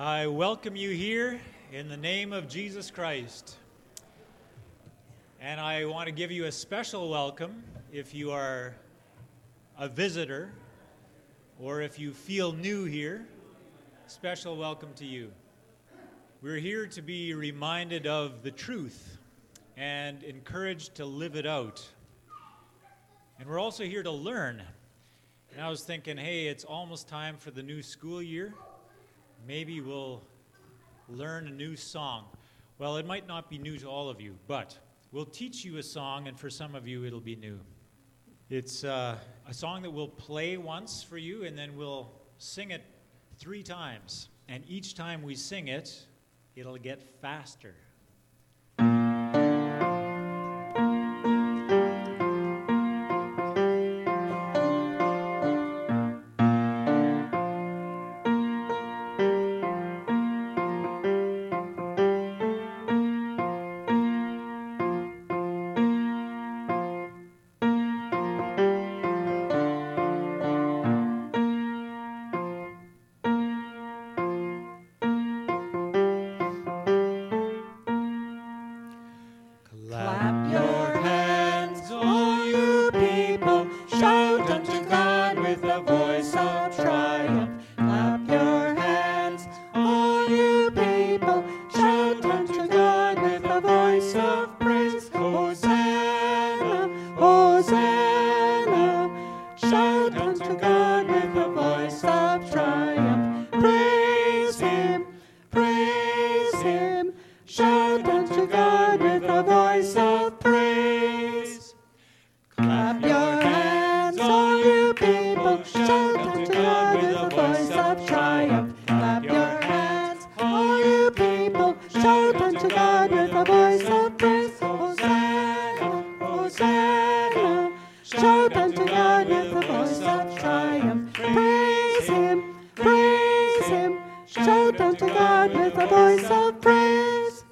I welcome you here in the name of Jesus Christ. And I want to give you a special welcome if you are a visitor or if you feel new here. Special welcome to you. We're here to be reminded of the truth and encouraged to live it out. And we're also here to learn. And I was thinking, hey, it's almost time for the new school year. Maybe we'll learn a new song. Well, it might not be new to all of you, but we'll teach you a song, and for some of you, it'll be new. It's uh, a song that we'll play once for you, and then we'll sing it three times. And each time we sing it, it'll get faster. Clap your hands, all you people. Shout unto God with a voice of praise. Hosanna, Hosanna. Shout unto God with a voice of triumph. Praise Him, praise Him. Shout unto God with a voice of praise.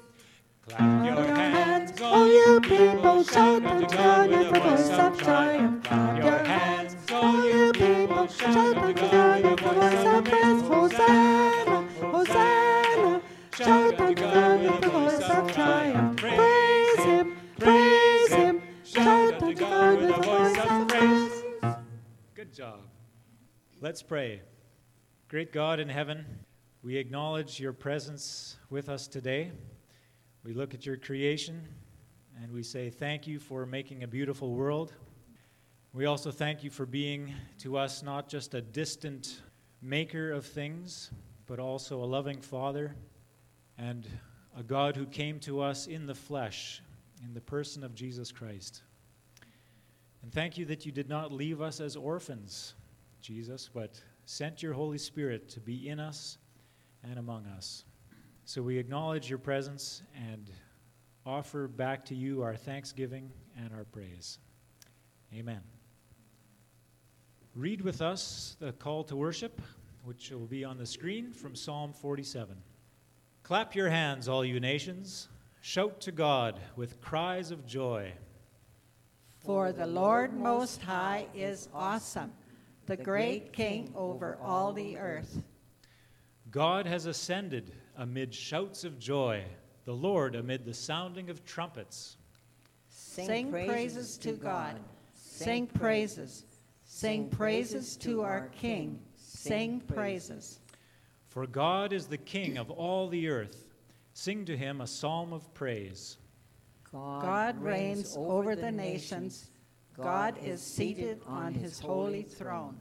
Clap Your hands, all you people, shout unto God with a voice of triumph. Clap your hands, all you people, shout unto God with a voice of praise. Hosanna, Hosanna. Shout unto God with a voice of triumph. Praise Him, praise Him. Shout unto God with a voice of praise. Good job. Let's pray. Great God in heaven, we acknowledge your presence with us today. We look at your creation and we say thank you for making a beautiful world. We also thank you for being to us not just a distant maker of things, but also a loving Father and a God who came to us in the flesh, in the person of Jesus Christ. And thank you that you did not leave us as orphans, Jesus, but sent your Holy Spirit to be in us and among us. So we acknowledge your presence and offer back to you our thanksgiving and our praise. Amen. Read with us the call to worship, which will be on the screen from Psalm 47. Clap your hands, all you nations. Shout to God with cries of joy. For the Lord Most High is awesome, the great King over all the earth. God has ascended amid shouts of joy, the Lord amid the sounding of trumpets. Sing praises to God. Sing praises. Sing praises to our King. Sing praises. For God is the King of all the earth. Sing to him a psalm of praise. God reigns over the nations. God is seated on his holy throne.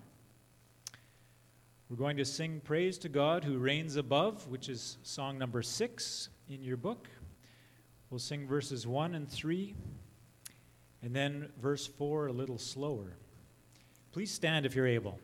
We're going to sing praise to God who reigns above, which is song number six in your book. We'll sing verses one and three, and then verse four a little slower. Please stand if you're able.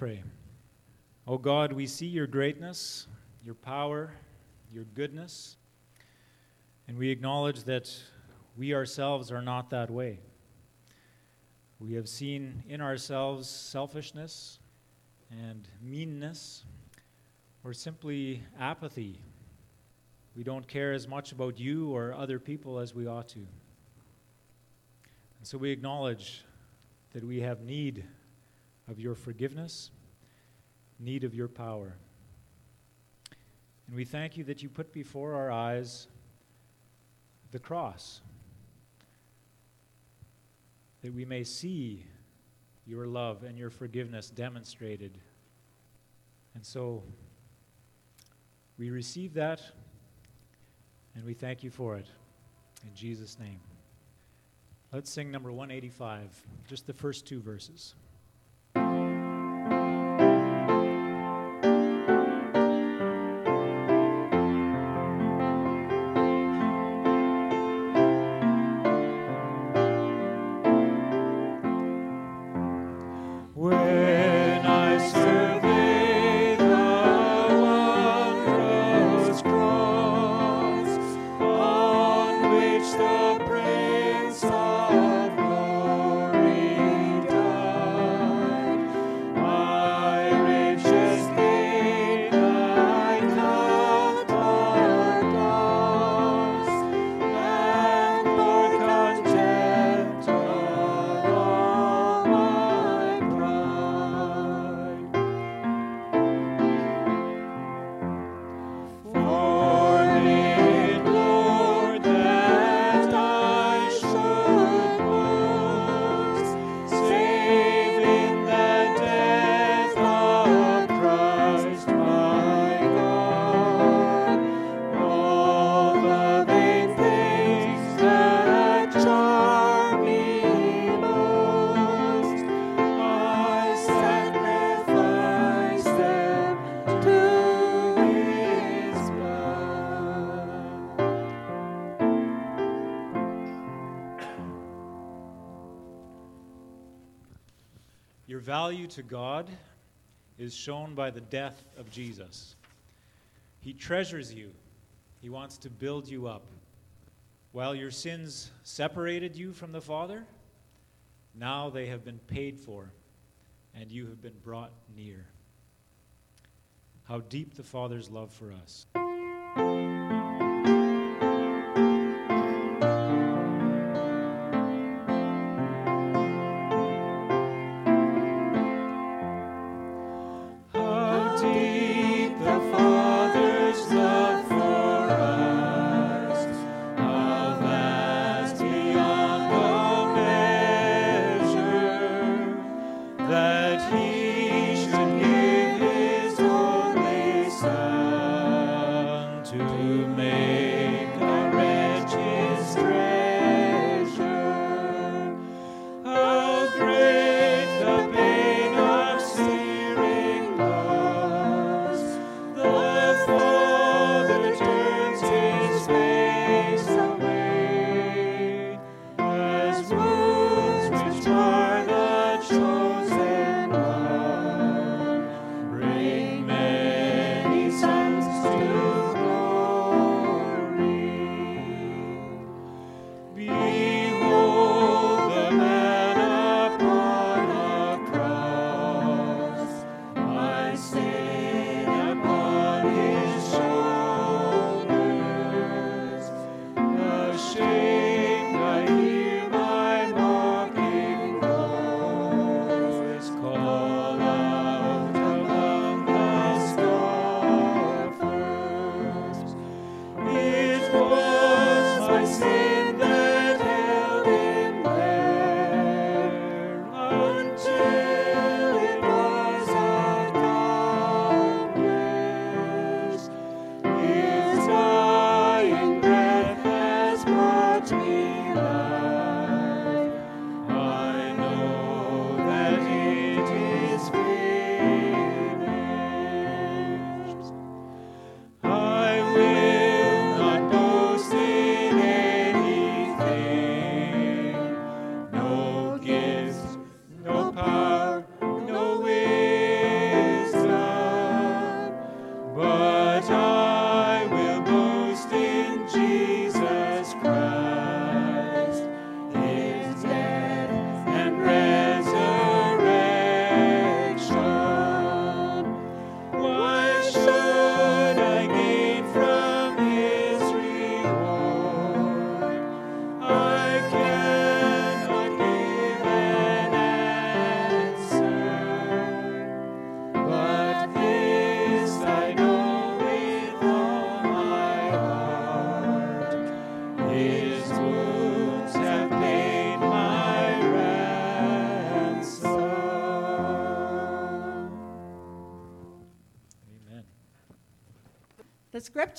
Pray. Oh God, we see your greatness, your power, your goodness, and we acknowledge that we ourselves are not that way. We have seen in ourselves selfishness and meanness, or simply apathy. We don't care as much about you or other people as we ought to. And so we acknowledge that we have need of your forgiveness, need of your power. And we thank you that you put before our eyes the cross, that we may see your love and your forgiveness demonstrated. And so we receive that and we thank you for it. In Jesus' name. Let's sing number 185, just the first two verses. Value to God is shown by the death of Jesus. He treasures you, He wants to build you up. While your sins separated you from the Father, now they have been paid for, and you have been brought near. How deep the Father's love for us.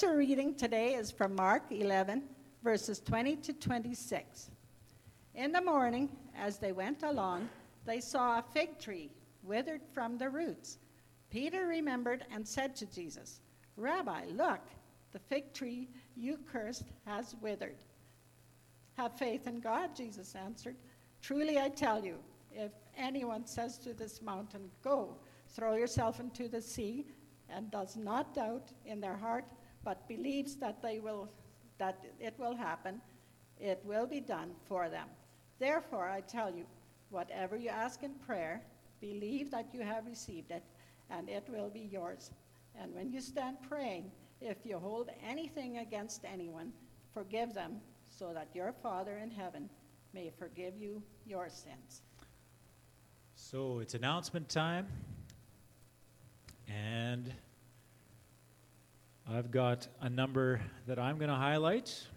Scripture reading today is from Mark 11, verses 20 to 26. In the morning, as they went along, they saw a fig tree withered from the roots. Peter remembered and said to Jesus, Rabbi, look, the fig tree you cursed has withered. Have faith in God, Jesus answered. Truly I tell you, if anyone says to this mountain, Go, throw yourself into the sea, and does not doubt in their heart, but believes that they will that it will happen, it will be done for them. Therefore I tell you, whatever you ask in prayer, believe that you have received it, and it will be yours. And when you stand praying, if you hold anything against anyone, forgive them, so that your Father in heaven may forgive you your sins. So it's announcement time. And I've got a number that I'm going to highlight.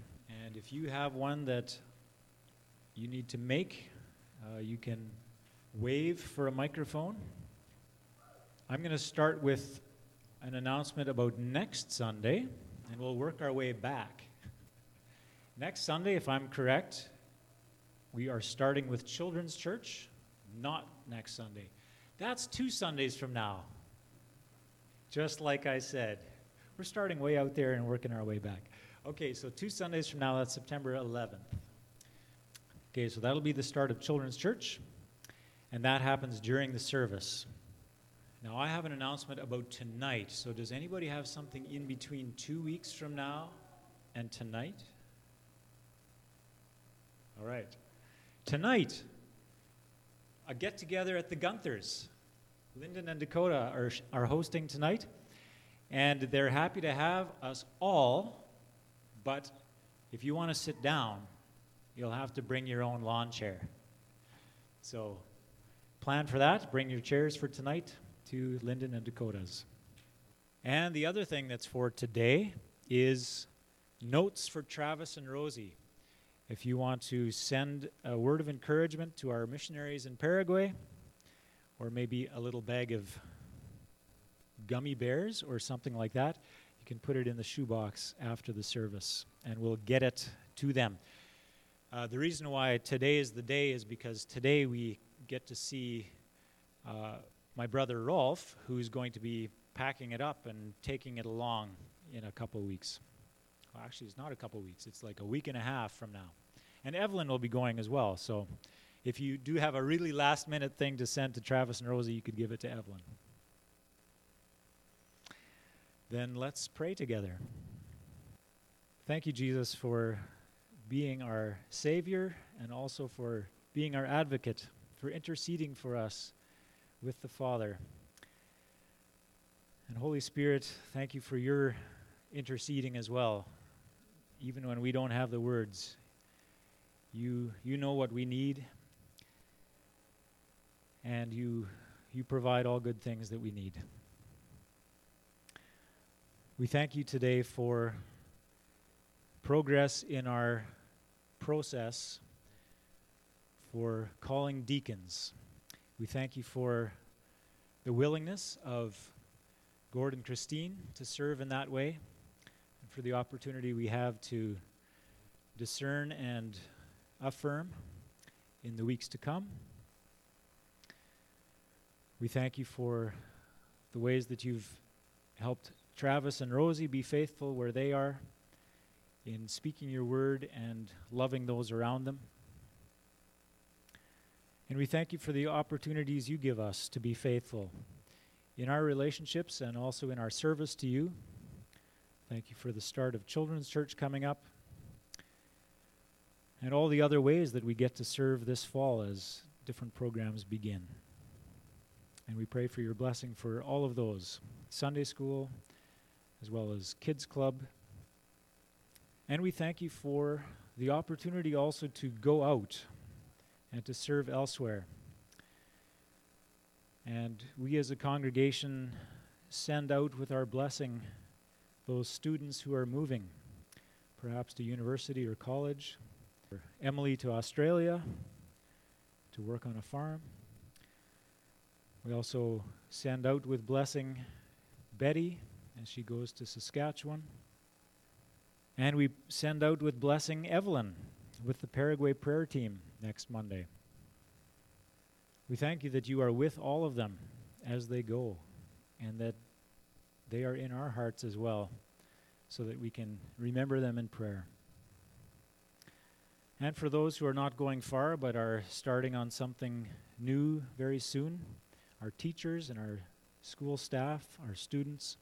And if you have one that you need to make, uh, you can wave for a microphone. I'm going to start with an announcement about next Sunday, and we'll work our way back. Next Sunday, if I'm correct, we are starting with Children's Church, not next Sunday. That's two Sundays from now. Just like I said, we're starting way out there and working our way back. Okay, so two Sundays from now, that's September 11th. Okay, so that'll be the start of Children's Church, and that happens during the service. Now, I have an announcement about tonight. So, does anybody have something in between two weeks from now and tonight? All right. Tonight, a get together at the Gunthers. Lyndon and Dakota are, are hosting tonight, and they're happy to have us all. But if you want to sit down, you'll have to bring your own lawn chair. So, plan for that. Bring your chairs for tonight to Lyndon and Dakota's. And the other thing that's for today is notes for Travis and Rosie. If you want to send a word of encouragement to our missionaries in Paraguay, or maybe a little bag of gummy bears or something like that, you can put it in the shoebox after the service, and we'll get it to them. Uh, the reason why today is the day is because today we get to see uh, my brother Rolf, who's going to be packing it up and taking it along in a couple weeks. Well, actually, it's not a couple weeks, it's like a week and a half from now. And Evelyn will be going as well. So if you do have a really last minute thing to send to Travis and Rosie, you could give it to Evelyn. Then let's pray together. Thank you, Jesus, for being our Savior and also for being our advocate, for interceding for us with the Father. And Holy Spirit, thank you for your interceding as well. Even when we don't have the words, you, you know what we need, and you, you provide all good things that we need. We thank you today for progress in our process for calling deacons. We thank you for the willingness of Gordon Christine to serve in that way, and for the opportunity we have to discern and affirm in the weeks to come. We thank you for the ways that you've helped Travis and Rosie be faithful where they are in speaking your word and loving those around them. And we thank you for the opportunities you give us to be faithful in our relationships and also in our service to you. Thank you for the start of Children's Church coming up. and all the other ways that we get to serve this fall as different programs begin. And we pray for your blessing for all of those Sunday school, as well as Kids Club. And we thank you for the opportunity also to go out and to serve elsewhere. And we as a congregation send out with our blessing those students who are moving, perhaps to university or college, or Emily to Australia to work on a farm. We also send out with blessing Betty as she goes to Saskatchewan. And we send out with blessing Evelyn with the Paraguay prayer team next Monday. We thank you that you are with all of them as they go and that they are in our hearts as well so that we can remember them in prayer. And for those who are not going far but are starting on something new very soon, our teachers and our school staff, our students,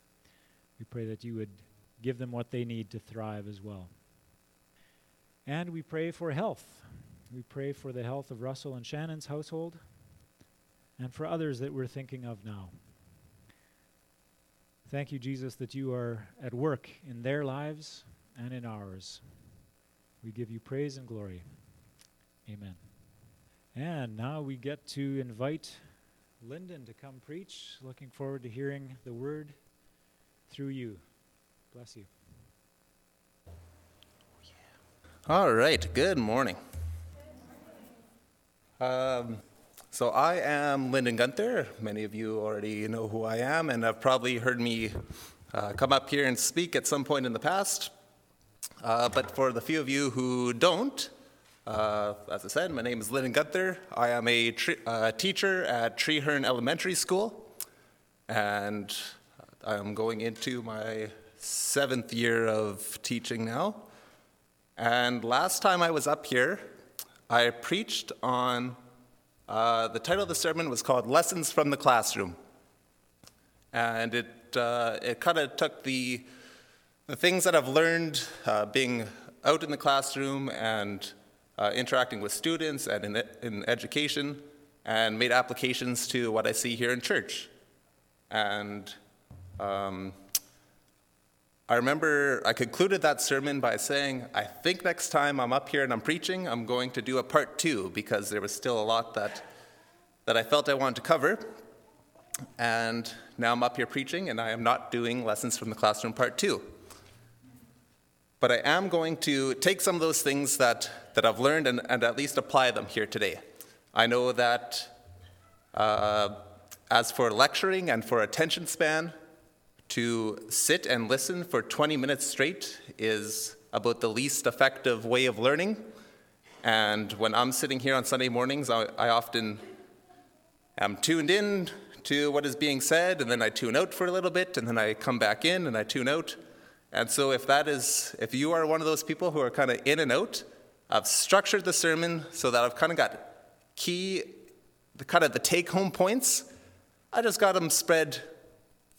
we pray that you would give them what they need to thrive as well. And we pray for health. We pray for the health of Russell and Shannon's household and for others that we're thinking of now. Thank you, Jesus, that you are at work in their lives and in ours. We give you praise and glory. Amen. And now we get to invite Lyndon to come preach. Looking forward to hearing the word through you. Bless you. All right, good morning. Um, so, I am Lyndon Gunther. Many of you already know who I am and have probably heard me uh, come up here and speak at some point in the past. Uh, but for the few of you who don't, uh, as I said, my name is Lyndon Gunther. I am a tre- uh, teacher at Treeherne Elementary School, and I am going into my seventh year of teaching now. And last time I was up here, I preached on uh, the title of the sermon was called Lessons from the Classroom. And it, uh, it kind of took the the things that I've learned uh, being out in the classroom and uh, interacting with students and in, in education and made applications to what I see here in church. And um, I remember I concluded that sermon by saying, I think next time I'm up here and I'm preaching, I'm going to do a part two because there was still a lot that, that I felt I wanted to cover. And now I'm up here preaching, and I am not doing lessons from the classroom part two. But I am going to take some of those things that, that I've learned and, and at least apply them here today. I know that uh, as for lecturing and for attention span, to sit and listen for 20 minutes straight is about the least effective way of learning. And when I'm sitting here on Sunday mornings, I, I often am tuned in to what is being said, and then I tune out for a little bit, and then I come back in and I tune out. And so, if that is, if you are one of those people who are kind of in and out, I've structured the sermon so that I've kind of got key, the kind of the take home points. I just got them spread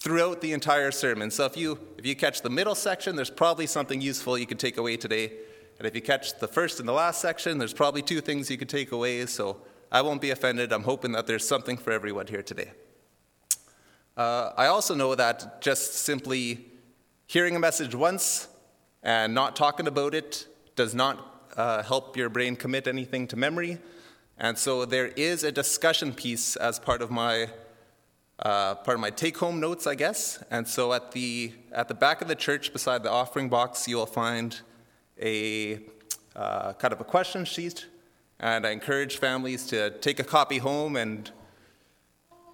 throughout the entire sermon. So if you if you catch the middle section, there's probably something useful you can take away today. And if you catch the first and the last section, there's probably two things you could take away. So I won't be offended. I'm hoping that there's something for everyone here today. Uh, I also know that just simply Hearing a message once and not talking about it does not uh, help your brain commit anything to memory. And so there is a discussion piece as part of my uh, part of my take-home notes, I guess. And so at the at the back of the church, beside the offering box, you will find a uh, kind of a question sheet. And I encourage families to take a copy home and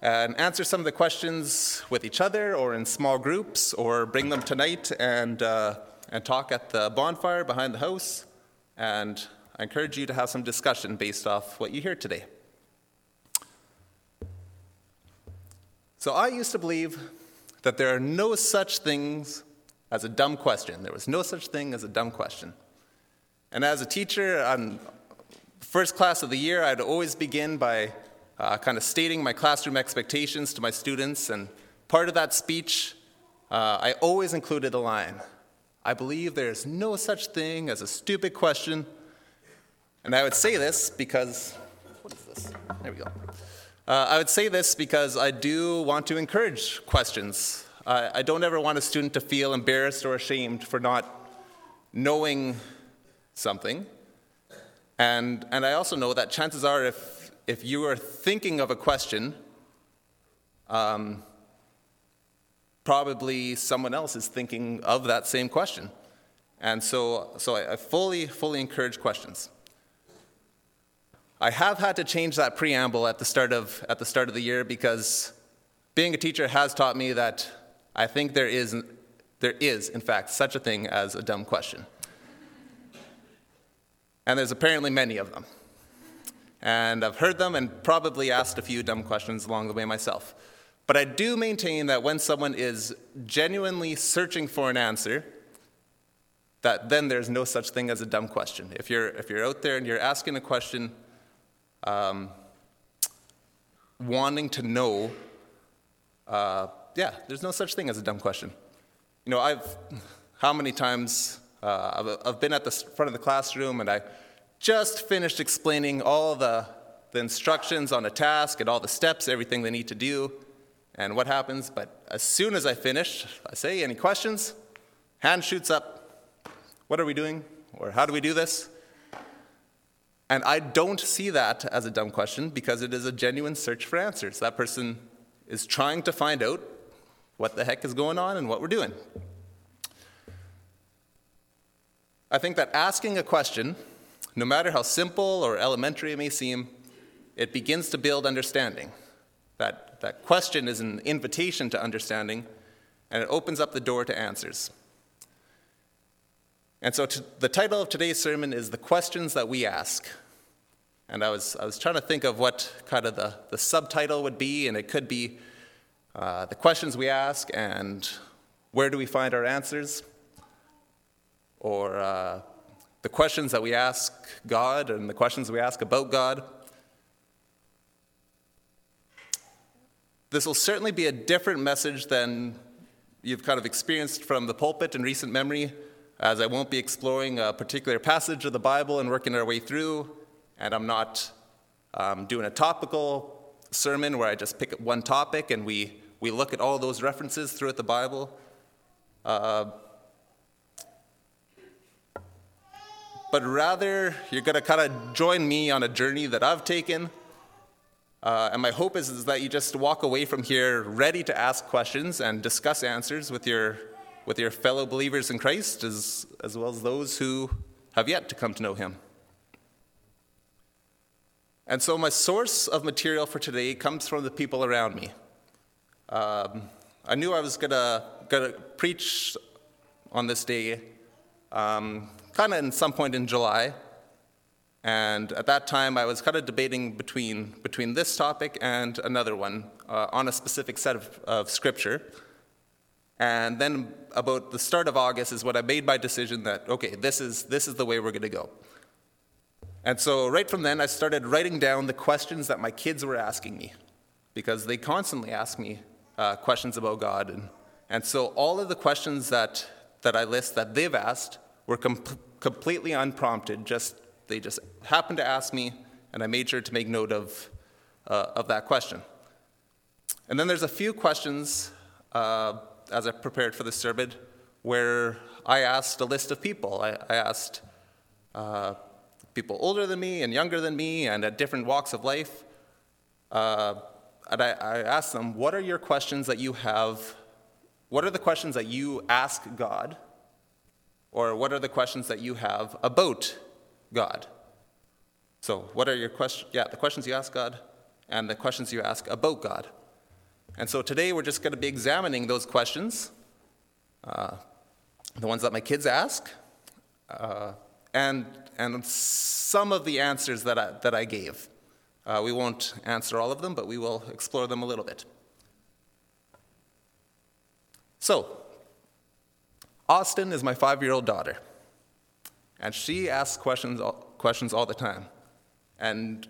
and answer some of the questions with each other or in small groups or bring them tonight and, uh, and talk at the bonfire behind the house. And I encourage you to have some discussion based off what you hear today. So I used to believe that there are no such things as a dumb question. There was no such thing as a dumb question. And as a teacher, on first class of the year, I'd always begin by uh, kind of stating my classroom expectations to my students. And part of that speech, uh, I always included the line I believe there is no such thing as a stupid question. And I would say this because, what is this? There we go. Uh, I would say this because I do want to encourage questions. I don't ever want a student to feel embarrassed or ashamed for not knowing something. And, and I also know that chances are, if, if you are thinking of a question, um, probably someone else is thinking of that same question. And so, so I, I fully, fully encourage questions. I have had to change that preamble at the start of, at the start of the year because being a teacher has taught me that I think there is, there is, in fact, such a thing as a dumb question. And there's apparently many of them. And I've heard them and probably asked a few dumb questions along the way myself. But I do maintain that when someone is genuinely searching for an answer, that then there's no such thing as a dumb question. If you're, if you're out there and you're asking a question, um, wanting to know, uh, yeah, there's no such thing as a dumb question. You know, I've, how many times uh, I've, I've been at the front of the classroom and I just finished explaining all the, the instructions on a task and all the steps, everything they need to do, and what happens. But as soon as I finish, I say, Any questions? Hand shoots up. What are we doing? Or how do we do this? And I don't see that as a dumb question because it is a genuine search for answers. That person is trying to find out what the heck is going on and what we're doing. I think that asking a question, no matter how simple or elementary it may seem, it begins to build understanding. That, that question is an invitation to understanding, and it opens up the door to answers. And so, to, the title of today's sermon is The Questions That We Ask. And I was, I was trying to think of what kind of the, the subtitle would be, and it could be uh, The Questions We Ask and Where Do We Find Our Answers? Or uh, the questions that we ask God and the questions we ask about God. This will certainly be a different message than you've kind of experienced from the pulpit in recent memory as I won't be exploring a particular passage of the Bible and working our way through, and I'm not um, doing a topical sermon where I just pick one topic and we, we look at all those references throughout the Bible. Uh, but rather, you're going to kind of join me on a journey that I've taken. Uh, and my hope is, is that you just walk away from here ready to ask questions and discuss answers with your with your fellow believers in Christ as, as well as those who have yet to come to know Him. And so, my source of material for today comes from the people around me. Um, I knew I was to gonna preach on this day um, kind of in some point in July. And at that time, I was kind of debating between, between this topic and another one uh, on a specific set of, of scripture. And then about the start of August is when I made my decision that, okay, this is, this is the way we're going to go. And so right from then, I started writing down the questions that my kids were asking me because they constantly ask me uh, questions about God. And, and so all of the questions that, that I list that they've asked were com- completely unprompted. Just, they just happened to ask me, and I made sure to make note of, uh, of that question. And then there's a few questions uh, as I prepared for this sermon where I asked a list of people. I, I asked uh, people older than me and younger than me and at different walks of life. Uh, and I, I asked them, What are your questions that you have? What are the questions that you ask God? Or what are the questions that you have about God? So, what are your questions? Yeah, the questions you ask God and the questions you ask about God. And so today we're just going to be examining those questions, uh, the ones that my kids ask, uh, and, and some of the answers that I, that I gave. Uh, we won't answer all of them, but we will explore them a little bit. So, Austin is my five year old daughter, and she asks questions, questions all the time. And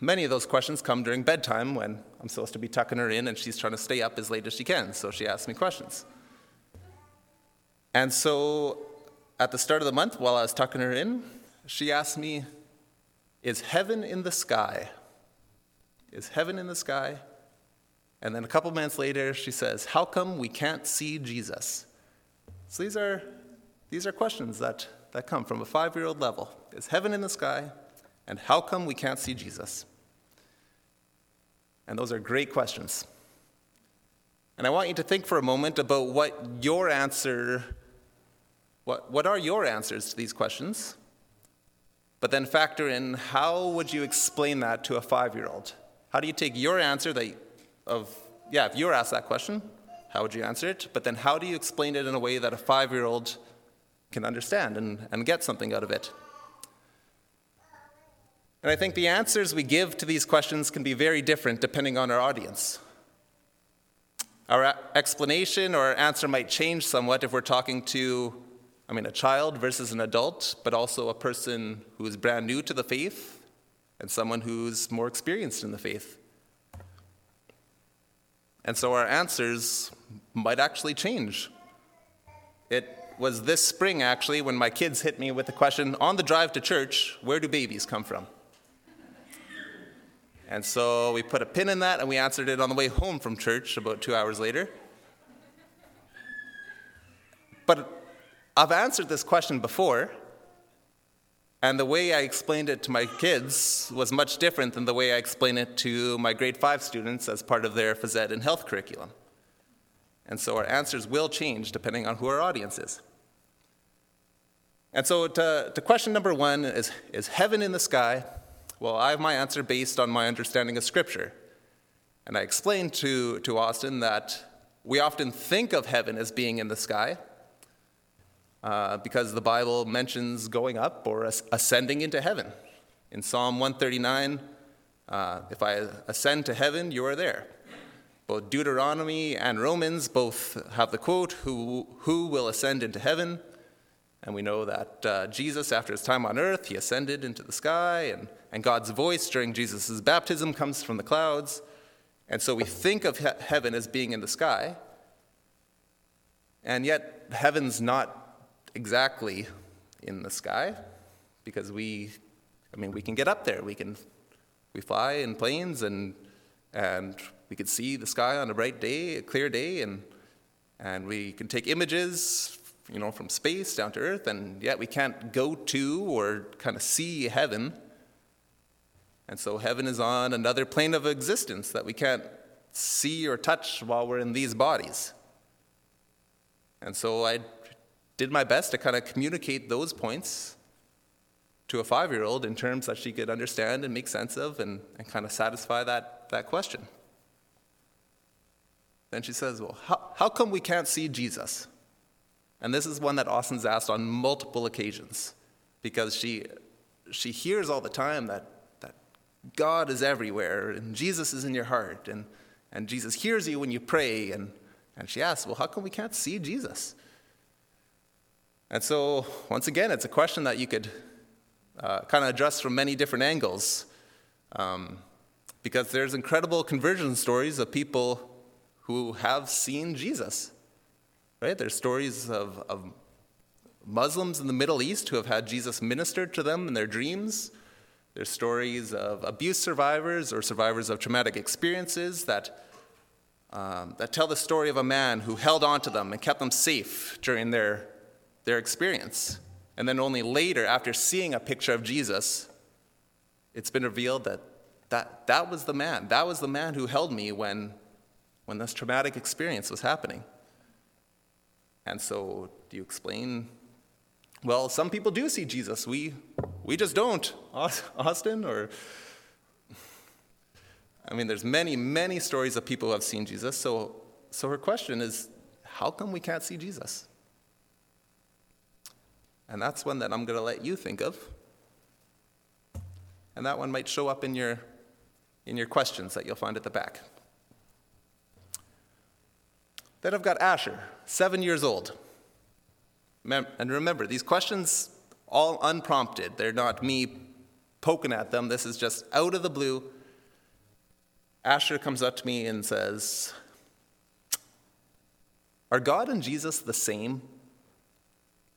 Many of those questions come during bedtime when I'm supposed to be tucking her in and she's trying to stay up as late as she can, so she asks me questions. And so at the start of the month, while I was tucking her in, she asked me, Is heaven in the sky? Is heaven in the sky? And then a couple minutes later, she says, How come we can't see Jesus? So these are, these are questions that, that come from a five year old level. Is heaven in the sky? And how come we can't see Jesus? And those are great questions. And I want you to think for a moment about what your answer, what, what are your answers to these questions? But then factor in how would you explain that to a five year old? How do you take your answer that, of, yeah, if you were asked that question, how would you answer it? But then how do you explain it in a way that a five year old can understand and, and get something out of it? And I think the answers we give to these questions can be very different depending on our audience. Our uh, explanation or our answer might change somewhat if we're talking to I mean, a child versus an adult, but also a person who is brand new to the faith and someone who's more experienced in the faith. And so our answers might actually change. It was this spring, actually, when my kids hit me with the question on the drive to church where do babies come from? And so we put a pin in that and we answered it on the way home from church about two hours later. But I've answered this question before, and the way I explained it to my kids was much different than the way I explain it to my grade five students as part of their phys ed and health curriculum. And so our answers will change depending on who our audience is. And so to, to question number one is, is heaven in the sky? Well, I have my answer based on my understanding of Scripture. And I explained to, to Austin that we often think of heaven as being in the sky, uh, because the Bible mentions going up or ascending into heaven. In Psalm 139, uh, if I ascend to heaven, you are there. Both Deuteronomy and Romans both have the quote, Who, who will ascend into heaven? And we know that uh, Jesus, after his time on earth, he ascended into the sky, and, and God's voice during Jesus' baptism comes from the clouds. And so we think of he- heaven as being in the sky, and yet heaven's not exactly in the sky because we, I mean, we can get up there. We can, we fly in planes and, and we can see the sky on a bright day, a clear day, and, and we can take images, you know, from space down to Earth, and yet we can't go to or kind of see heaven. And so heaven is on another plane of existence that we can't see or touch while we're in these bodies. And so I did my best to kind of communicate those points to a five year old in terms that she could understand and make sense of and, and kind of satisfy that, that question. Then she says, Well, how, how come we can't see Jesus? And this is one that Austin's asked on multiple occasions because she, she hears all the time that, that God is everywhere and Jesus is in your heart and, and Jesus hears you when you pray. And, and she asks, Well, how come we can't see Jesus? And so, once again, it's a question that you could uh, kind of address from many different angles. Um, because there's incredible conversion stories of people who have seen Jesus. Right? There's stories of, of Muslims in the Middle East who have had Jesus ministered to them in their dreams. There's stories of abuse survivors or survivors of traumatic experiences that, um, that tell the story of a man who held on to them and kept them safe during their their experience. And then only later, after seeing a picture of Jesus, it's been revealed that that, that was the man. That was the man who held me when, when this traumatic experience was happening. And so, do you explain? Well, some people do see Jesus. We, we just don't. Austin, or. I mean, there's many, many stories of people who have seen Jesus. So, so her question is how come we can't see Jesus? And that's one that I'm going to let you think of. And that one might show up in your, in your questions that you'll find at the back. Then I've got Asher, seven years old. And remember, these questions all unprompted. They're not me poking at them. This is just out of the blue. Asher comes up to me and says, Are God and Jesus the same?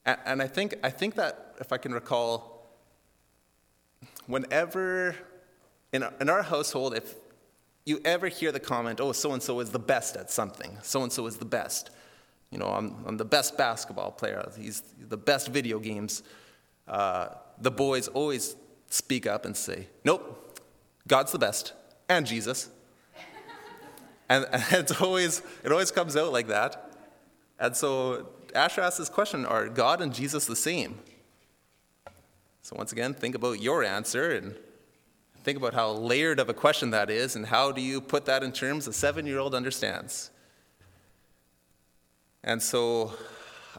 And I think, I think that, if I can recall, whenever in our, in our household, if you ever hear the comment, oh, so and so is the best at something, so and so is the best, you know, I'm, I'm the best basketball player, he's the best video games, uh, the boys always speak up and say, nope, God's the best, and Jesus. and, and it's always, it always comes out like that. And so Asher asks this question Are God and Jesus the same? So, once again, think about your answer and think about how layered of a question that is, and how do you put that in terms a seven year old understands? And so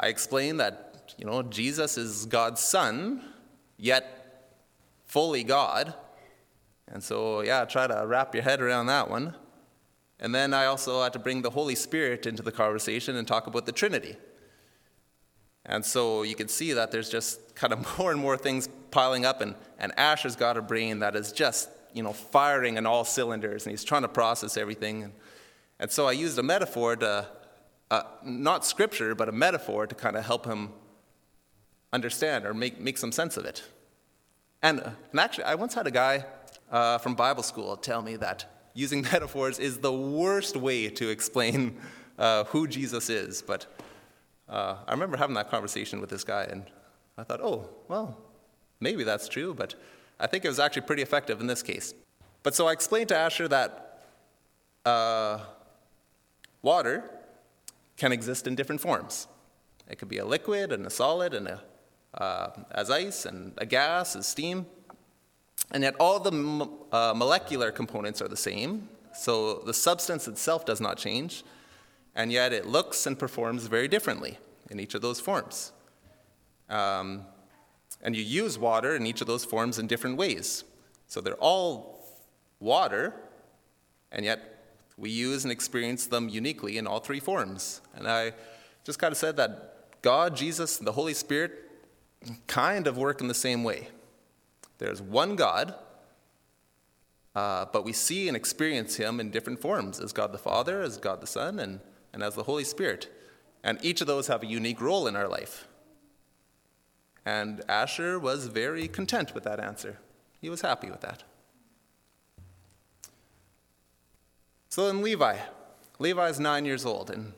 I explained that, you know, Jesus is God's son, yet fully God. And so, yeah, try to wrap your head around that one. And then I also had to bring the Holy Spirit into the conversation and talk about the Trinity. And so you can see that there's just kind of more and more things piling up, and, and Asher's got a brain that is just, you know, firing on all cylinders, and he's trying to process everything. And, and so I used a metaphor to, uh, not scripture, but a metaphor to kind of help him understand or make, make some sense of it. And, and actually, I once had a guy uh, from Bible school tell me that using metaphors is the worst way to explain uh, who Jesus is. But uh, I remember having that conversation with this guy, and I thought, oh, well, maybe that's true, but I think it was actually pretty effective in this case. But so I explained to Asher that uh, water can exist in different forms. It could be a liquid and a solid, and a, uh, as ice, and a gas, as steam. And yet, all the uh, molecular components are the same, so the substance itself does not change, and yet it looks and performs very differently in each of those forms. Um, and you use water in each of those forms in different ways. So they're all water, and yet we use and experience them uniquely in all three forms. And I just kind of said that God, Jesus, and the Holy Spirit kind of work in the same way. There's one God, uh, but we see and experience him in different forms as God the Father, as God the Son, and, and as the Holy Spirit. And each of those have a unique role in our life. And Asher was very content with that answer. He was happy with that. So then Levi. Levi is nine years old. And,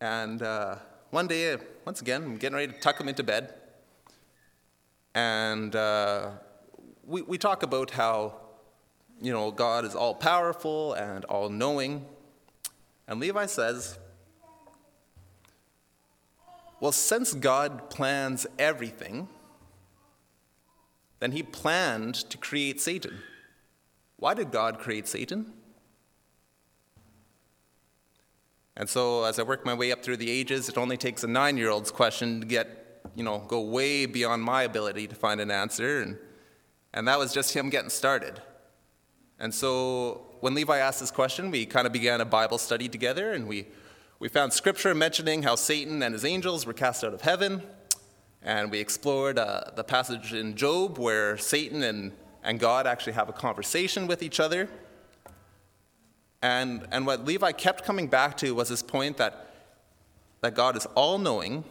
and uh, one day, once again, I'm getting ready to tuck him into bed. And uh, we, we talk about how, you know, God is all powerful and all knowing. And Levi says, well, since God plans everything, then he planned to create Satan. Why did God create Satan? And so, as I work my way up through the ages, it only takes a nine year old's question to get you know, go way beyond my ability to find an answer. And, and that was just him getting started. And so when Levi asked this question, we kind of began a Bible study together, and we, we found scripture mentioning how Satan and his angels were cast out of heaven. And we explored uh, the passage in Job where Satan and, and God actually have a conversation with each other. And, and what Levi kept coming back to was this point that, that God is all knowing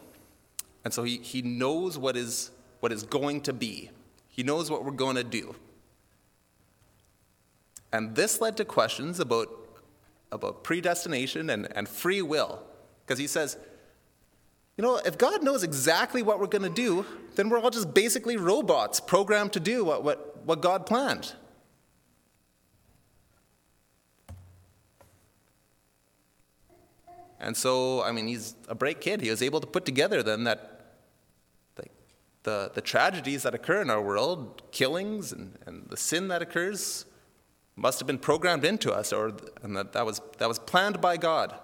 and so he, he knows what is, what is going to be, he knows what we're going to do. And this led to questions about, about predestination and, and free will. Because he says, you know, if God knows exactly what we're going to do, then we're all just basically robots programmed to do what, what, what God planned. And so, I mean, he's a bright kid. He was able to put together then that the, the tragedies that occur in our world, killings and, and the sin that occurs, must have been programmed into us, or and that, that, was, that was planned by God.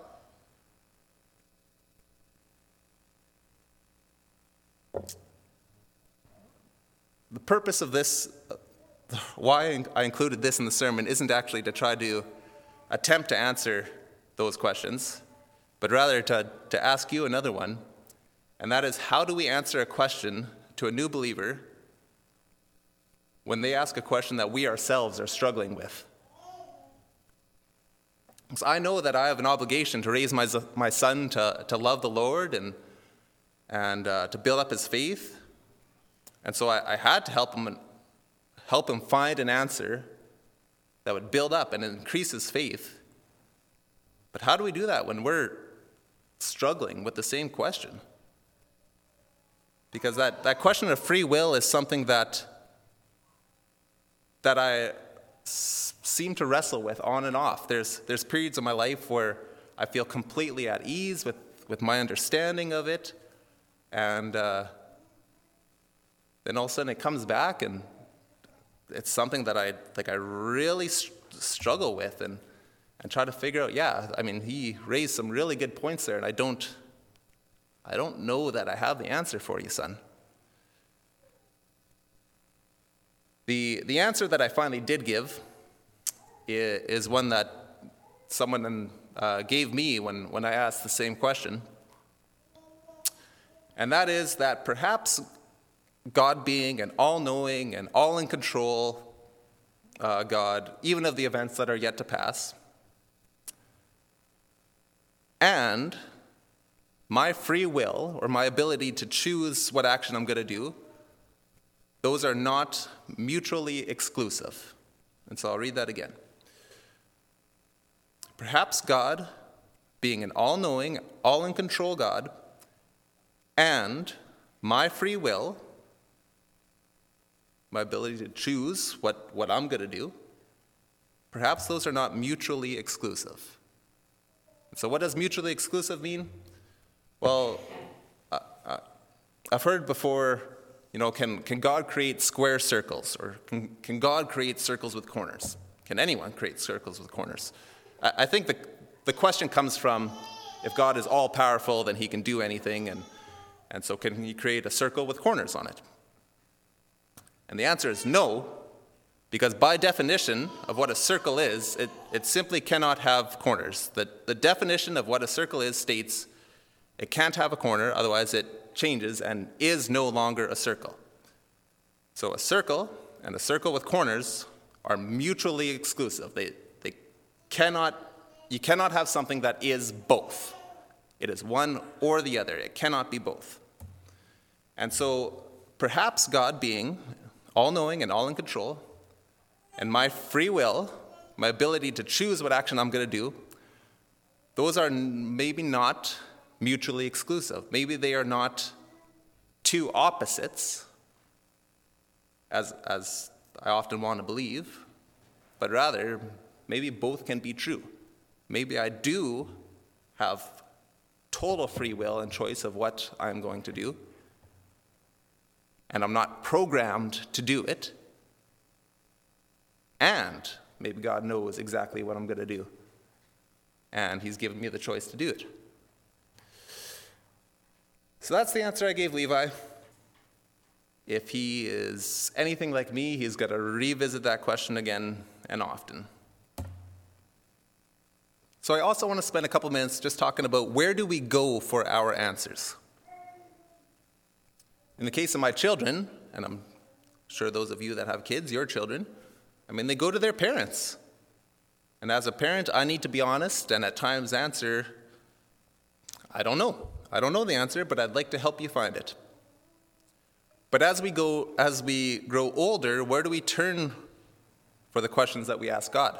The purpose of this, uh, why I included this in the sermon, isn't actually to try to attempt to answer those questions, but rather to, to ask you another one, and that is how do we answer a question to a new believer when they ask a question that we ourselves are struggling with. I know that I have an obligation to raise my, my son to, to love the Lord and, and uh, to build up his faith. And so I, I, had to help him, help him find an answer that would build up and increase his faith. But how do we do that when we're struggling with the same question? Because that, that question of free will is something that, that I s- seem to wrestle with on and off. There's, there's periods of my life where I feel completely at ease with, with my understanding of it. And uh, then all of a sudden it comes back and it's something that I, like, I really st- struggle with and, and try to figure out, yeah, I mean, he raised some really good points there, and I don't, I don't know that I have the answer for you, son. The, the answer that I finally did give is one that someone uh, gave me when, when I asked the same question. And that is that perhaps God being an all knowing and all in control uh, God, even of the events that are yet to pass, and my free will or my ability to choose what action I'm going to do, those are not mutually exclusive. And so I'll read that again. Perhaps God, being an all knowing, all in control God, and my free will, my ability to choose what, what I'm going to do, perhaps those are not mutually exclusive. So, what does mutually exclusive mean? Well, I've heard before, you know, can, can God create square circles? Or can, can God create circles with corners? Can anyone create circles with corners? I, I think the, the question comes from if God is all powerful, then he can do anything, and, and so can he create a circle with corners on it? And the answer is no, because by definition of what a circle is, it, it simply cannot have corners. The, the definition of what a circle is states it can't have a corner, otherwise it changes and is no longer a circle. So a circle and a circle with corners are mutually exclusive. They, they cannot, you cannot have something that is both. It is one or the other. It cannot be both. And so perhaps God being all knowing and all in control, and my free will, my ability to choose what action I'm going to do, those are maybe not mutually exclusive. Maybe they are not two opposites, as, as I often want to believe, but rather, maybe both can be true. Maybe I do have total free will and choice of what I'm going to do, and I'm not programmed to do it. And maybe God knows exactly what I'm going to do, and He's given me the choice to do it. So that's the answer I gave Levi. If he is anything like me, he's got to revisit that question again and often. So I also want to spend a couple minutes just talking about where do we go for our answers. In the case of my children, and I'm sure those of you that have kids, your children, I mean, they go to their parents. And as a parent, I need to be honest and at times answer, I don't know. I don't know the answer, but I'd like to help you find it. But as we go as we grow older, where do we turn for the questions that we ask God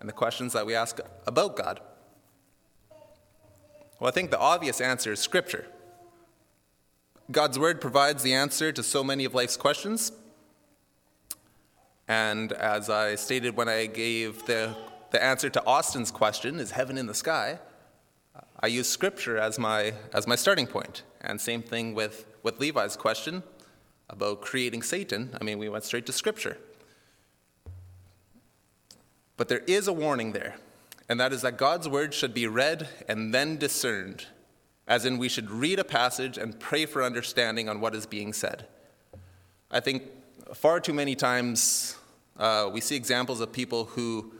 and the questions that we ask about God? Well, I think the obvious answer is scripture. God's word provides the answer to so many of life's questions. And as I stated when I gave the, the answer to Austin's question, is heaven in the sky? I use scripture as my, as my starting point. And same thing with, with Levi's question about creating Satan. I mean, we went straight to scripture. But there is a warning there, and that is that God's word should be read and then discerned, as in we should read a passage and pray for understanding on what is being said. I think far too many times uh, we see examples of people who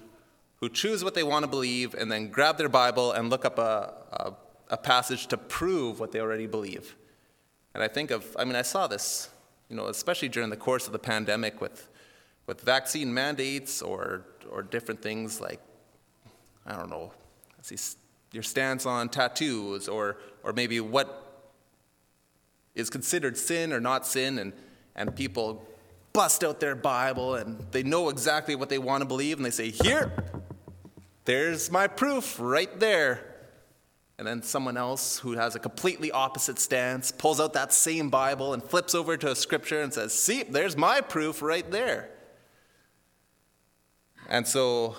who choose what they want to believe and then grab their Bible and look up a, a, a, passage to prove what they already believe. And I think of, I mean, I saw this, you know, especially during the course of the pandemic with, with vaccine mandates or, or different things like, I don't know, see your stance on tattoos or, or maybe what is considered sin or not sin, and, and people bust out their Bible and they know exactly what they want to believe and they say, Here, there's my proof right there. And then someone else who has a completely opposite stance pulls out that same Bible and flips over to a scripture and says, See, there's my proof right there. And so,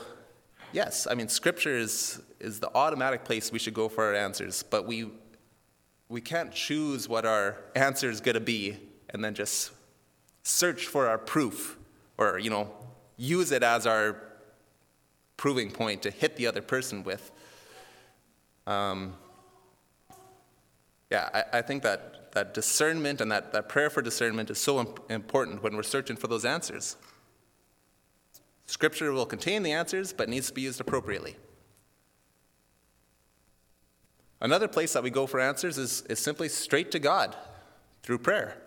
yes, I mean, scripture is, is the automatic place we should go for our answers, but we, we can't choose what our answer is going to be and then just search for our proof or, you know, use it as our proving point to hit the other person with. Um, yeah, I, I, think that, that discernment and that, that prayer for discernment is so imp- important when we're searching for those answers. Scripture will contain the answers, but needs to be used appropriately. Another place that we go for answers is, is simply straight to God through prayer.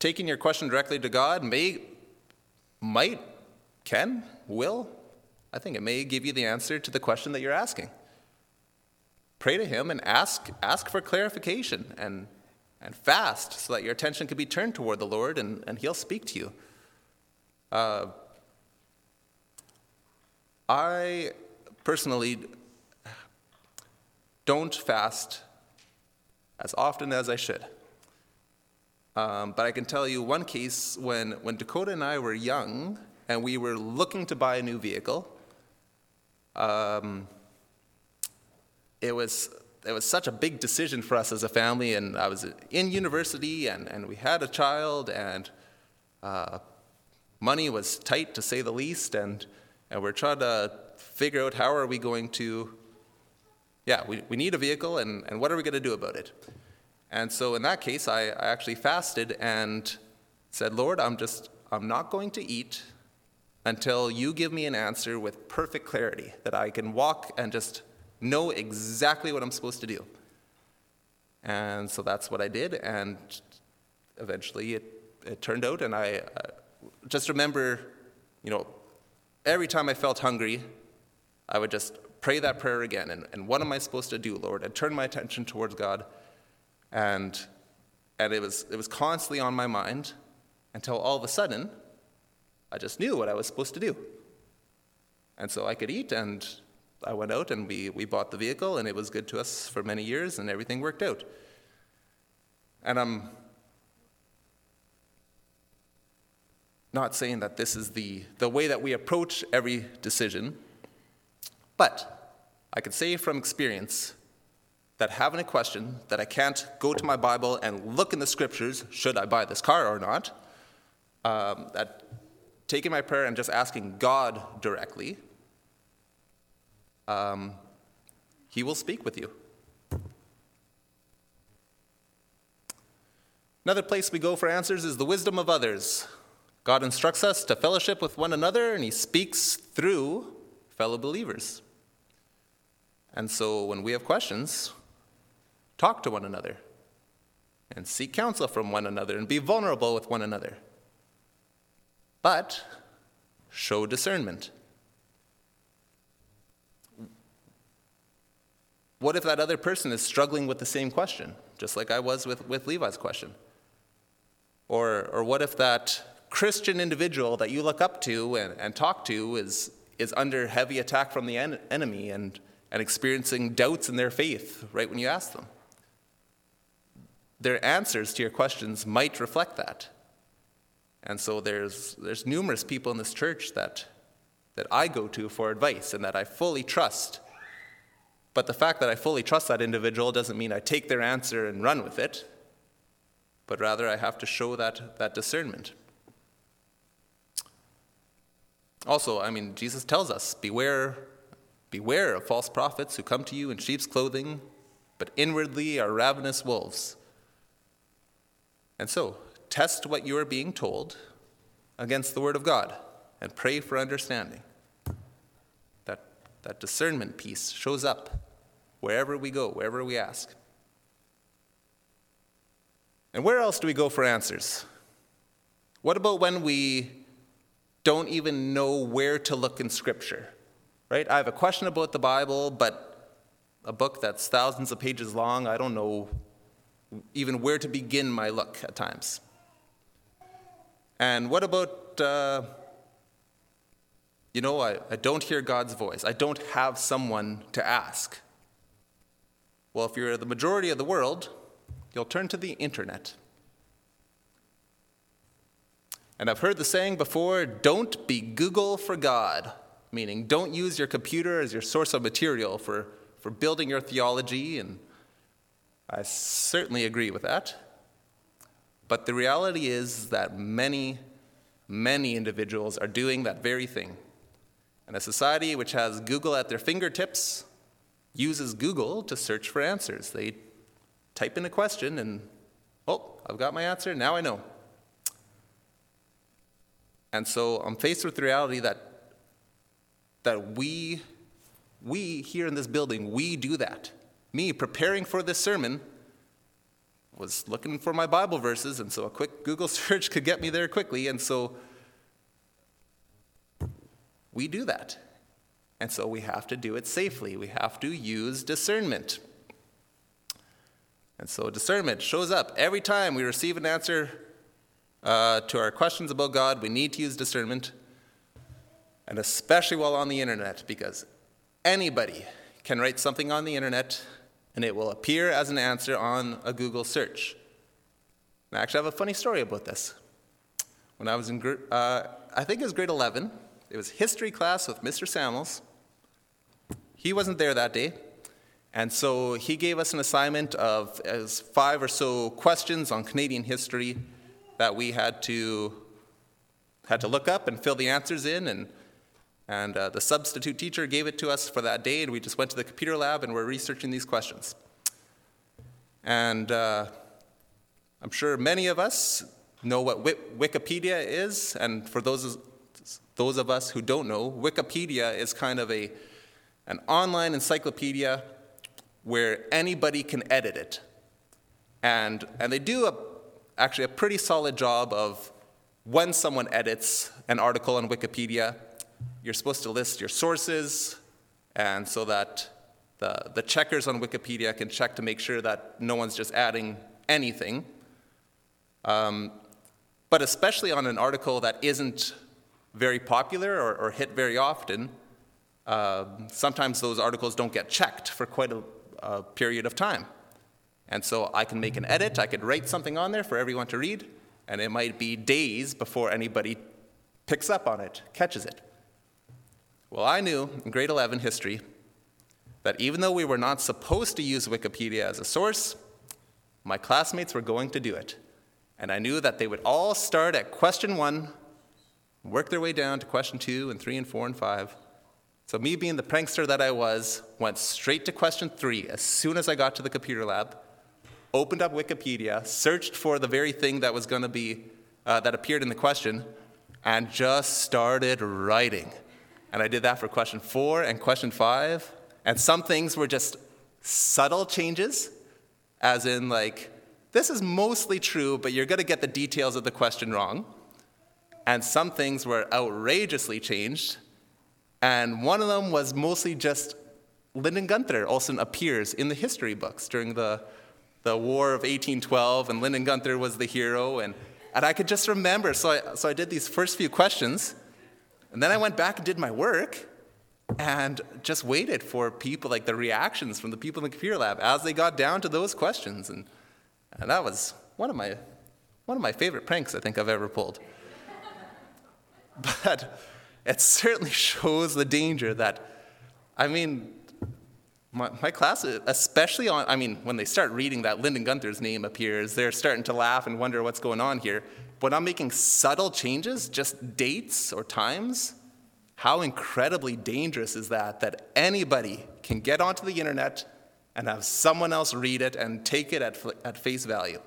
Taking your question directly to God may, might, can, will, I think it may give you the answer to the question that you're asking. Pray to Him and ask, ask for clarification and, and fast so that your attention can be turned toward the Lord and, and He'll speak to you. Uh, I personally don't fast as often as I should. Um, but I can tell you one case when, when Dakota and I were young and we were looking to buy a new vehicle. Um, it was it was such a big decision for us as a family, and I was in university, and, and we had a child, and uh, money was tight to say the least, and, and we're trying to figure out how are we going to, yeah, we, we need a vehicle, and, and what are we going to do about it? And so in that case, I, I actually fasted and said, Lord, I'm just, I'm not going to eat until you give me an answer with perfect clarity that I can walk and just know exactly what I'm supposed to do. And so that's what I did, and eventually it, it turned out, and I uh, just remember, you know, every time I felt hungry, I would just pray that prayer again. And, and what am I supposed to do, Lord? I'd turn my attention towards God, and, and it, was, it was constantly on my mind until all of a sudden, I just knew what I was supposed to do. And so I could eat, and I went out and we, we bought the vehicle, and it was good to us for many years, and everything worked out. And I'm not saying that this is the, the way that we approach every decision, but I can say from experience that having a question that I can't go to my Bible and look in the scriptures, should I buy this car or not, um, that taking my prayer and just asking God directly, um, He will speak with you. Another place we go for answers is the wisdom of others. God instructs us to fellowship with one another, and He speaks through fellow believers. And so when we have questions, talk to one another and seek counsel from one another and be vulnerable with one another but show discernment. What if that other person is struggling with the same question, just like I was with, with Levi's question? Or, or what if that Christian individual that you look up to and, and talk to is, is under heavy attack from the en- enemy and, and experiencing doubts in their faith right when you ask them? Their answers to your questions might reflect that. And so there's, there's numerous people in this church that, that I go to for advice and that I fully trust. But the fact that I fully trust that individual doesn't mean I take their answer and run with it, but rather I have to show that, that discernment. Also, I mean, Jesus tells us beware, beware of false prophets who come to you in sheep's clothing, but inwardly are ravenous wolves. And so, test what you are being told against the Word of God and pray for understanding. That, that discernment piece shows up wherever we go, wherever we ask. And where else do we go for answers? What about when we don't even know where to look in Scripture? Right? I have a question about the Bible, but a book that's thousands of pages long, I don't know even where to begin my look at times. And what about, uh, you know, I, I don't hear God's voice. I don't have someone to ask. Well, if you're the majority of the world, you'll turn to the internet. And I've heard the saying before don't be Google for God, meaning don't use your computer as your source of material for, for building your theology. And I certainly agree with that. But the reality is that many, many individuals are doing that very thing. And a society which has Google at their fingertips uses Google to search for answers. They type in a question and, oh, I've got my answer, now I know. And so I'm faced with the reality that, that we, we here in this building, we do that. Me preparing for this sermon was looking for my Bible verses, and so a quick Google search could get me there quickly, and so we do that. And so we have to do it safely. We have to use discernment. And so discernment shows up every time we receive an answer uh, to our questions about God, we need to use discernment, and especially while on the internet, because anybody can write something on the internet and it will appear as an answer on a Google search. And I actually have a funny story about this. When I was in, uh, I think it was grade 11, it was history class with Mr. Samuels. He wasn't there that day, and so he gave us an assignment of as five or so questions on Canadian history that we had to had to look up and fill the answers in and and uh, the substitute teacher gave it to us for that day and we just went to the computer lab and we're researching these questions. And uh, i'm sure many of us know what wikipedia is and for those those of us who don't know wikipedia is kind of a an online encyclopedia where anybody can edit it. And and they do a actually a pretty solid job of when someone edits an article on Wikipedia, you're supposed to list your sources, and so that the, the checkers on Wikipedia can check to make sure that no one's just adding anything. Um, but especially on an article that isn't very popular or, or hit very often, uh, sometimes those articles don't get checked for quite a, a period of time. And so I can make an edit, I could write something on there for everyone to read, and it might be days before anybody picks up on it, catches it. Well, I knew in grade 11 history that even though we were not supposed to use Wikipedia as a source, my classmates were going to do it. And I knew that they would all start at question one, work their way down to question two and three and four and five. So, me being the prankster that I was, went straight to question three as soon as I got to the computer lab opened up Wikipedia, searched for the very thing that was going to be, uh, that appeared in the question, and just started writing. And I did that for question four and question five. And some things were just subtle changes, as in, like, this is mostly true, but you're going to get the details of the question wrong. And some things were outrageously changed. And one of them was mostly just Lyndon Gunther Olson appears in the history books during the the War of 1812, and Lyndon Gunther was the hero. And, and I could just remember. So I, so I did these first few questions, and then I went back and did my work and just waited for people, like the reactions from the people in the computer lab as they got down to those questions. And, and that was one of, my, one of my favorite pranks I think I've ever pulled. but it certainly shows the danger that, I mean, my, my class, especially on, I mean, when they start reading that Lyndon Gunther's name appears, they're starting to laugh and wonder what's going on here. But I'm making subtle changes, just dates or times. How incredibly dangerous is that? That anybody can get onto the internet and have someone else read it and take it at, at face value.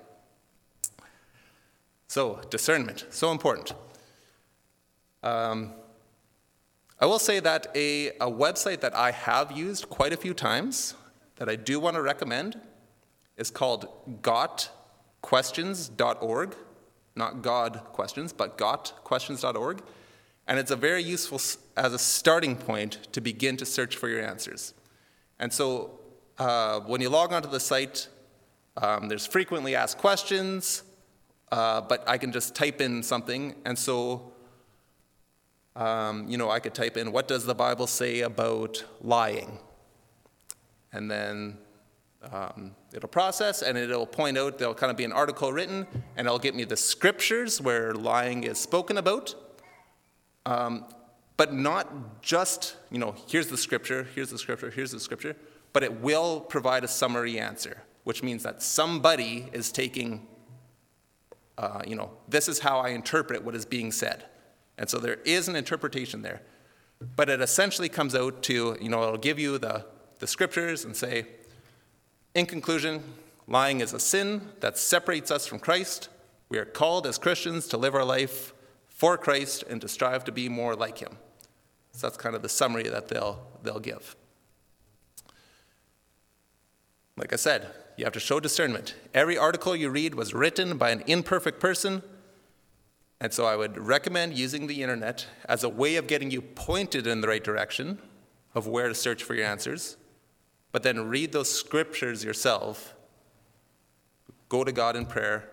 So, discernment, so important. Um, I will say that a, a website that I have used quite a few times that I do want to recommend is called gotquestions.org. Not God questions, but gotquestions.org. And it's a very useful as a starting point to begin to search for your answers. And so uh, when you log onto the site, um, there's frequently asked questions, uh, but I can just type in something. And so, um, you know, I could type in, what does the Bible say about lying? And then um, it'll process and it'll point out, there'll kind of be an article written, and it'll get me the scriptures where lying is spoken about. Um, but not just, you know, here's the scripture, here's the scripture, here's the scripture, but it will provide a summary answer, which means that somebody is taking, uh, you know, this is how I interpret what is being said. And so there is an interpretation there. But it essentially comes out to, you know, it'll give you the, the scriptures and say, in conclusion, lying is a sin that separates us from Christ. We are called as Christians to live our life for Christ and to strive to be more like him. So that's kind of the summary that they'll, they'll give. Like I said, you have to show discernment. Every article you read was written by an imperfect person, and so I would recommend using the internet as a way of getting you pointed in the right direction of where to search for your answers, but then read those scriptures yourself. Go to God in prayer,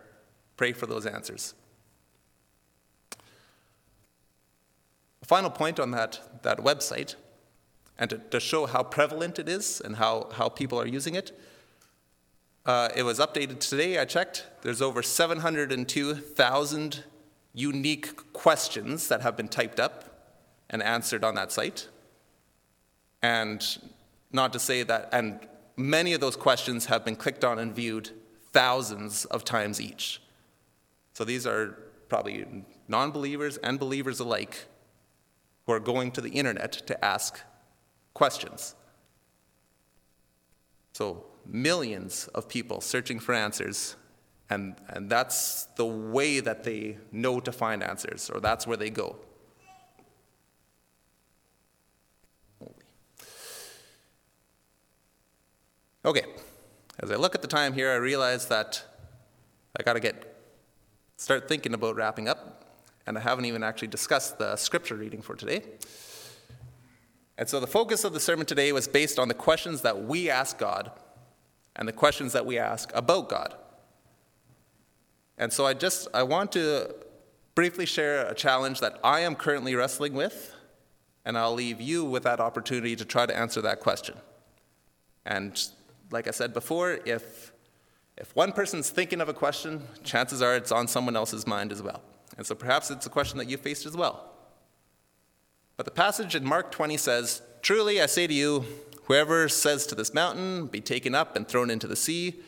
pray for those answers. A final point on that, that website, and to, to show how prevalent it is and how, how people are using it, uh, it was updated today. I checked. There's over 702,000 unique questions that have been typed up and answered on that site. And not to say that, and many of those questions have been clicked on and viewed thousands of times each. So these are probably non believers and believers alike who are going to the internet to ask questions. So, millions of people searching for answers, and, and that's the way that they know to find answers, or that's where they go. Okay, as I look at the time here, I realize that I got to get start thinking about wrapping up and I haven't even actually discussed the scripture reading for today. And so the focus of the sermon today was based on the questions that we ask God and the questions that we ask about God. And so I just I want to briefly share a challenge that I am currently wrestling with, and I'll leave you with that opportunity to try to answer that question. And like I said before, if if one person's thinking of a question, chances are it's on someone else's mind as well. And so perhaps it's a question that you faced as well. But the passage in Mark 20 says, Truly I say to you, whoever says to this mountain, Be taken up and thrown into the sea,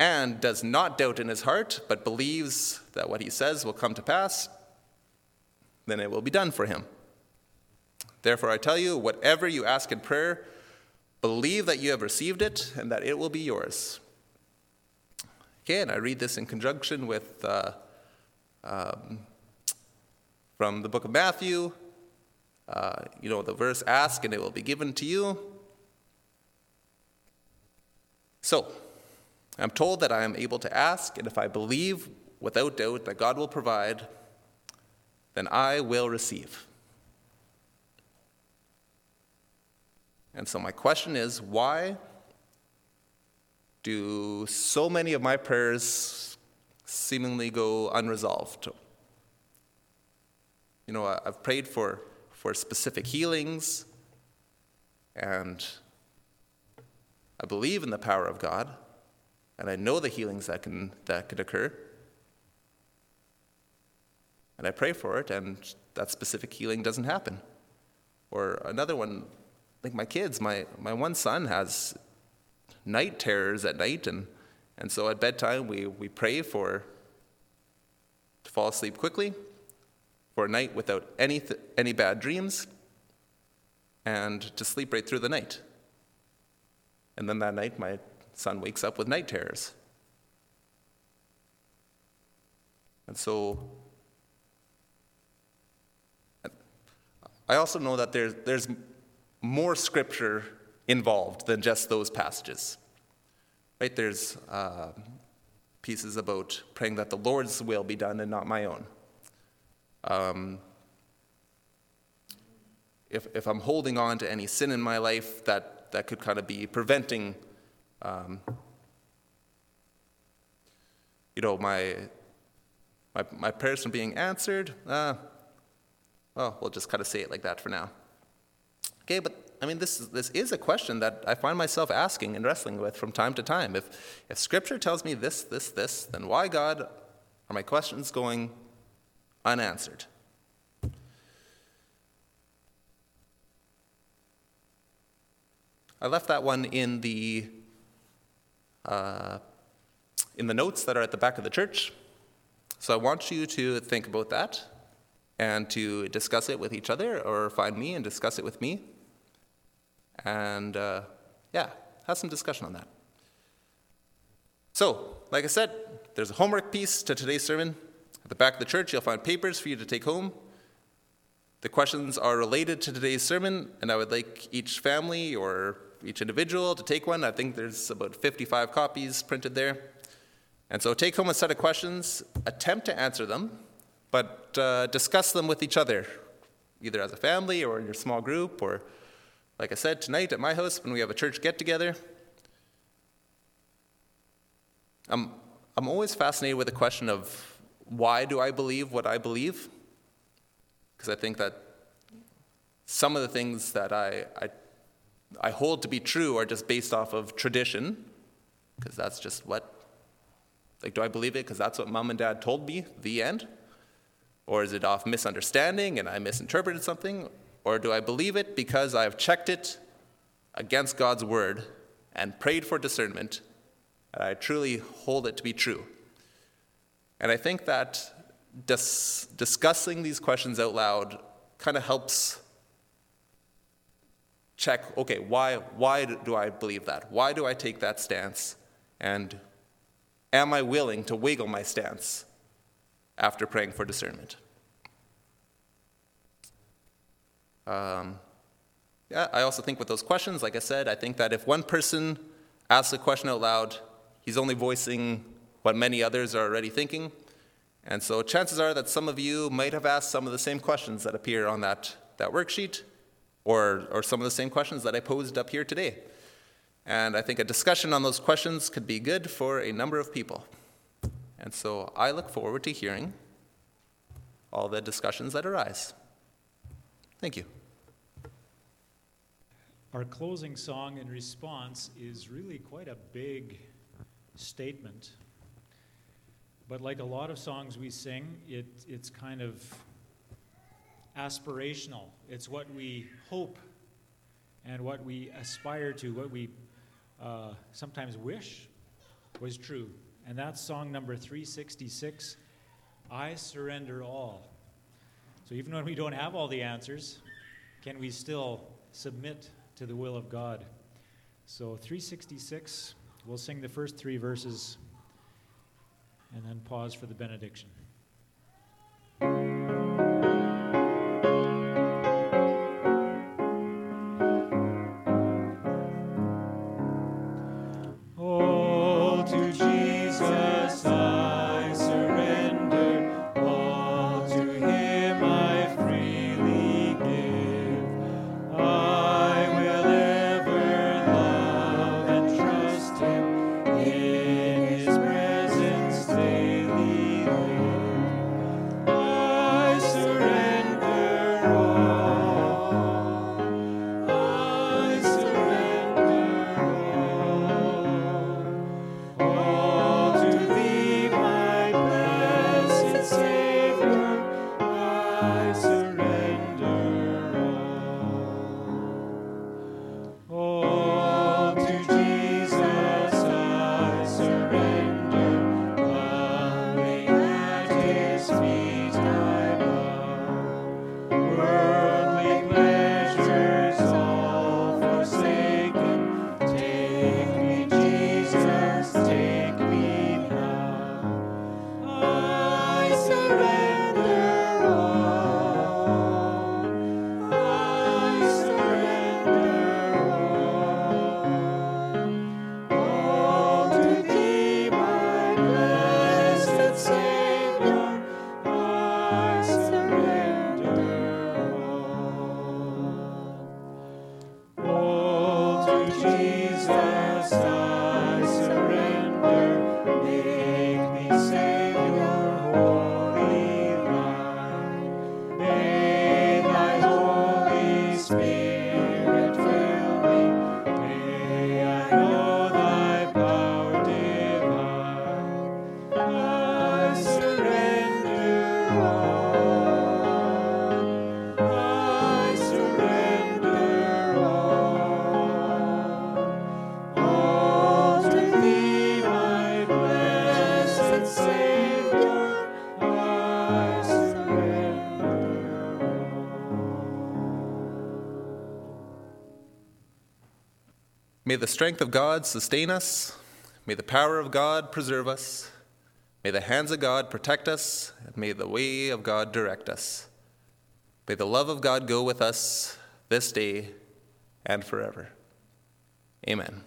and does not doubt in his heart, but believes that what he says will come to pass, then it will be done for him. Therefore I tell you, whatever you ask in prayer, believe that you have received it and that it will be yours. Okay, and I read this in conjunction with. Uh, um, from the book of Matthew, uh, you know, the verse, ask and it will be given to you. So, I'm told that I am able to ask, and if I believe without doubt that God will provide, then I will receive. And so, my question is why do so many of my prayers seemingly go unresolved. You know, I've prayed for, for specific healings, and I believe in the power of God, and I know the healings that can, that could occur. And I pray for it, and that specific healing doesn't happen. Or another one, like my kids, my, my one son has night terrors at night, and and so at bedtime, we, we pray for to fall asleep quickly, for a night without any, th- any bad dreams, and to sleep right through the night. And then that night, my son wakes up with night terrors. And so I also know that there's, there's more scripture involved than just those passages. Right? There's uh, pieces about praying that the Lord's will be done and not my own. Um, if, if I'm holding on to any sin in my life that, that could kind of be preventing, um, you know, my, my, my prayers from being answered? Uh, well, we'll just kind of say it like that for now. Okay, but I mean, this, this is a question that I find myself asking and wrestling with from time to time. If, if Scripture tells me this, this, this, then why, God, are my questions going unanswered? I left that one in the, uh, in the notes that are at the back of the church. So I want you to think about that and to discuss it with each other or find me and discuss it with me. And uh, yeah, have some discussion on that. So, like I said, there's a homework piece to today's sermon. At the back of the church, you'll find papers for you to take home. The questions are related to today's sermon, and I would like each family or each individual to take one. I think there's about 55 copies printed there. And so take home a set of questions, attempt to answer them, but uh, discuss them with each other, either as a family or in your small group, or like I said, tonight at my house when we have a church get together. I'm, I'm always fascinated with the question of why do I believe what I believe? Because I think that some of the things that I, I I hold to be true are just based off of tradition, because that's just what, like, do I believe it because that's what mom and dad told me, the end? Or is it off misunderstanding and I misinterpreted something? Or do I believe it because I've checked it against God's word and prayed for discernment and I truly hold it to be true? And I think that dis- discussing these questions out loud kind of helps check okay, why, why do I believe that? Why do I take that stance? And am I willing to wiggle my stance after praying for discernment? Um, yeah, I also think with those questions, like I said, I think that if one person asks a question out loud, he's only voicing what many others are already thinking. And so chances are that some of you might have asked some of the same questions that appear on that, that worksheet or, or some of the same questions that I posed up here today. And I think a discussion on those questions could be good for a number of people. And so I look forward to hearing all the discussions that arise. Thank you. Our closing song in response is really quite a big statement. But like a lot of songs we sing, it, it's kind of aspirational. It's what we hope and what we aspire to, what we uh, sometimes wish was true. And that's song number 366 I Surrender All. So even when we don't have all the answers, can we still submit to the will of God? So 366, we'll sing the first three verses and then pause for the benediction. May the strength of God sustain us. May the power of God preserve us. May the hands of God protect us. And may the way of God direct us. May the love of God go with us this day and forever. Amen.